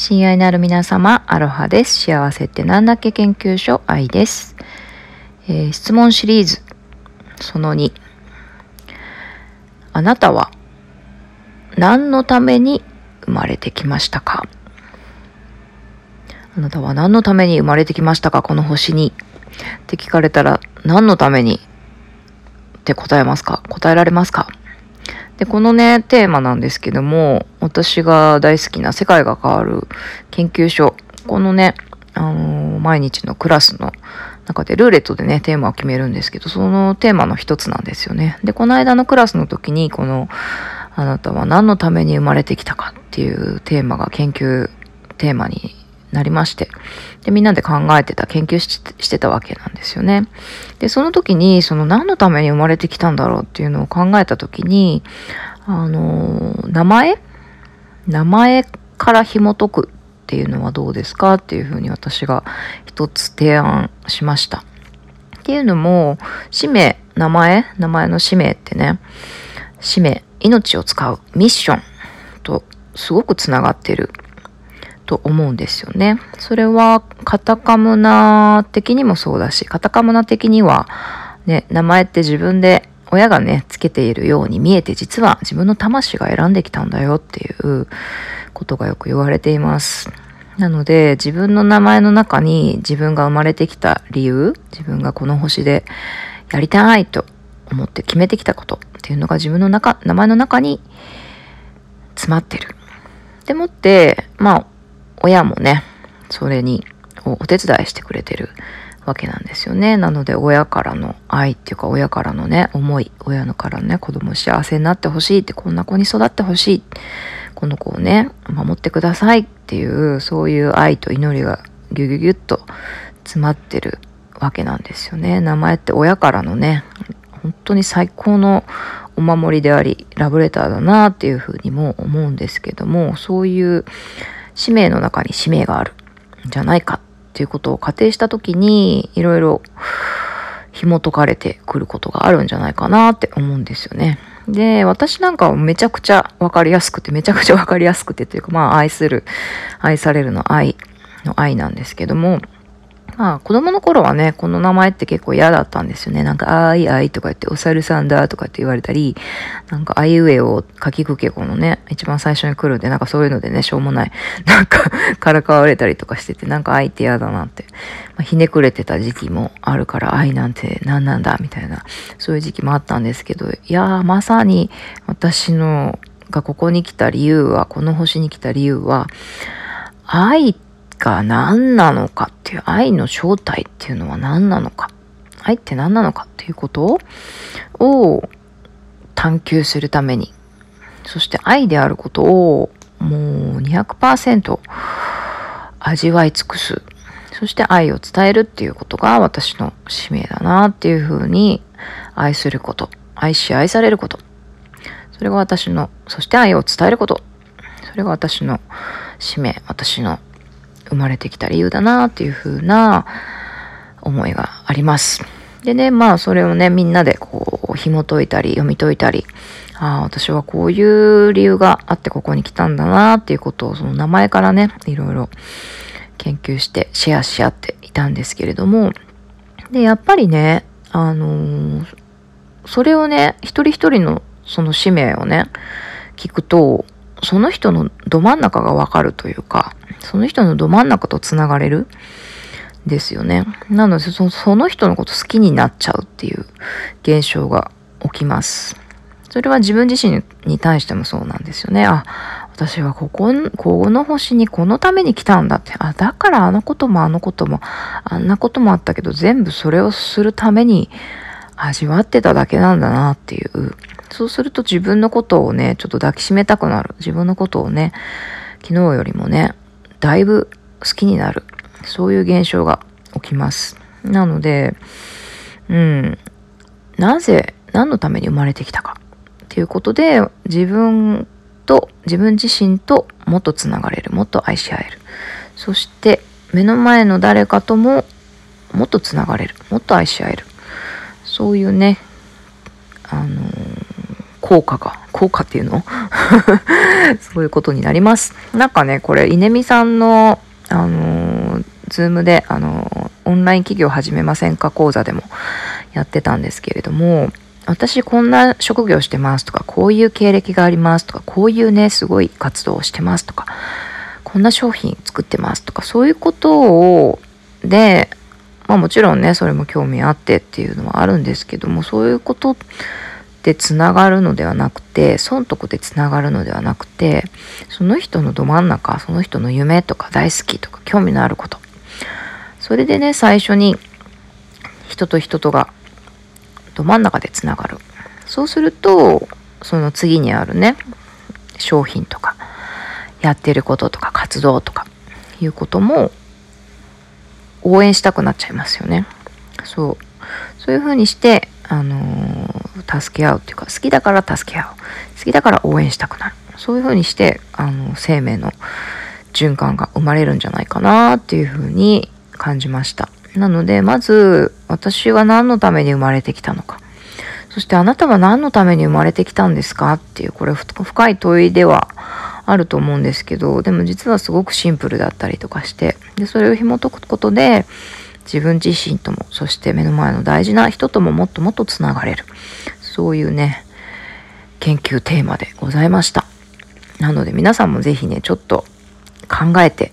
親愛なる皆様、アロハです。幸せってなんだっけ研究所愛です、えー、質問シリーズ、その2。あなたは何のために生まれてきましたか？あなたは何のために生まれてきましたか？この星に。って聞かれたら何のために？って答えますか？答えられますか？で、このね、テーマなんですけども、私が大好きな世界が変わる研究所、このね、あのー、毎日のクラスの中でルーレットでね、テーマを決めるんですけど、そのテーマの一つなんですよね。で、この間のクラスの時に、この、あなたは何のために生まれてきたかっていうテーマが研究テーマになりまして。で、みんなで考えてた、研究してたわけなんですよね。で、その時に、その何のために生まれてきたんだろうっていうのを考えた時に、あの、名前？名前から紐解くっていうのはどうですかっていうふうに私が一つ提案しました。っていうのも、使命、名前？名前の使命ってね、使命、命を使うミッションとすごくつながってると思うんですよね。それはカタカムナ的にもそうだし、カタカムナ的にはね、名前って自分で親がね、つけているように見えて実は自分の魂が選んできたんだよっていうことがよく言われています。なので自分の名前の中に自分が生まれてきた理由、自分がこの星でやりたいと思って決めてきたことっていうのが自分の中、名前の中に詰まってる。でもって、まあ親もね、それにお手伝いしてくれてるわけなんですよね。なので親からの愛っていうか親からのね、思い、親のからね、子供幸せになってほしいって、こんな子に育ってほしい。この子をね、守ってくださいっていう、そういう愛と祈りがギュギュギュッと詰まってるわけなんですよね。名前って親からのね、本当に最高のお守りであり、ラブレターだなっていうふうにも思うんですけども、そういう使命の中に使命があるんじゃないかっていうことを仮定した時にいろいろ紐解かれてくることがあるんじゃないかなって思うんですよね。で、私なんかはめちゃくちゃわかりやすくて、めちゃくちゃわかりやすくてというか、まあ愛する、愛されるの愛の愛なんですけども、まあ子供の頃はね、この名前って結構嫌だったんですよね。なんか、あいあいとか言って、お猿さんだとかって言われたり、なんか、あいうえをかきくけこのね、一番最初に来るんで、なんかそういうのでね、しょうもない、なんかからかわれたりとかしてて、なんか愛って嫌だなって、まあ、ひねくれてた時期もあるから、愛なんて何なんだ、みたいな、そういう時期もあったんですけど、いやー、まさに私の、がここに来た理由は、この星に来た理由は、愛ってが何なのかっていう、愛の正体っていうのは何なのか、愛って何なのかっていうことを探求するために、そして愛であることをもう200%味わい尽くす。そして愛を伝えるっていうことが私の使命だなっていうふうに愛すること、愛し愛されること。それが私の、そして愛を伝えること。それが私の使命、私の生まれてきた理由だなっていう風な思いがあります。でね、まあそれをね、みんなでこう紐解いたり読み解いたり、ああ、私はこういう理由があってここに来たんだなっていうことをその名前からね、いろいろ研究してシェアし合っていたんですけれども、で、やっぱりね、あのー、それをね、一人一人のその使命をね、聞くと、その人のど真ん中がわかるというか、その人のど真ん中と繋がれるですよね。なのでそ、その人のこと好きになっちゃうっていう現象が起きます。それは自分自身に対してもそうなんですよね。あ、私はここ、この星にこのために来たんだって。あ、だからあのこともあのことも、あんなこともあったけど、全部それをするために味わってただけなんだなっていう。そうすると自分のことをね、ちょっと抱きしめたくなる。自分のことをね、昨日よりもね、だいぶ好きになる。そういう現象が起きます。なので、うん、なぜ、何のために生まれてきたかっていうことで、自分と、自分自身ともっとつながれる、もっと愛し合える。そして、目の前の誰かとももっとつながれる、もっと愛し合える。そういうね、あの効果が、効果っていうの？そういうことになります。なんかね、これ、稲見さんの、あのー、ズームで、あのー、オンライン企業始めませんか？講座でもやってたんですけれども、私こんな職業してますとか、こういう経歴がありますとか、こういうね、すごい活動をしてますとか、こんな商品作ってますとか、そういうことを、で、まあもちろんね、それも興味あってっていうのはあるんですけども、そういうことでつながるのではなくて損得でつながるのではなくてその人のど真ん中その人の夢とか大好きとか興味のあること。それでね最初に人と人とがど真ん中でつながる。そうするとその次にあるね商品とかやってることとか活動とかいうことも応援したくなっちゃいますよね。そう。そういうふうにしてあのー、助け合うっていうか好きだから助け合う。好きだから応援したくなる。そういうふうにしてあの生命の循環が生まれるんじゃないかなっていうふうに感じました。なのでまず私は何のために生まれてきたのか。そしてあなたは何のために生まれてきたんですかっていうこれ深い問いではあると思うんですけどでも実はすごくシンプルだったりとかしてでそれを紐解くことで自分自身とも、そして目の前の大事な人とももっともっとつながれる。そういうね、研究テーマでございました。なので皆さんもぜひね、ちょっと考えて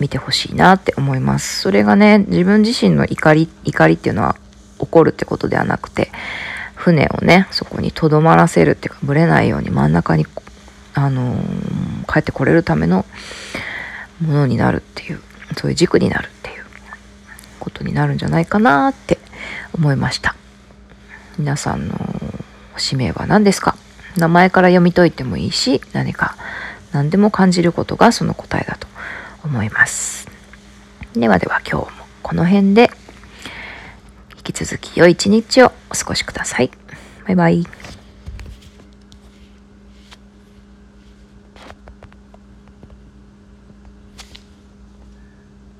みてほしいなって思います。それがね、自分自身の怒り、怒りっていうのは起こるってことではなくて、船をね、そこにとどまらせるっていうか、ぶれないように真ん中に、あのー、帰ってこれるためのものになるっていう、そういう軸になるっていうことになるんじゃないかなって思いました皆さんの使命は何ですか？名前から読み解いてもいいし何か何でも感じることがその答えだと思います。ではでは今日もこの辺で引き続き良い一日をお過ごしください。バイバイ。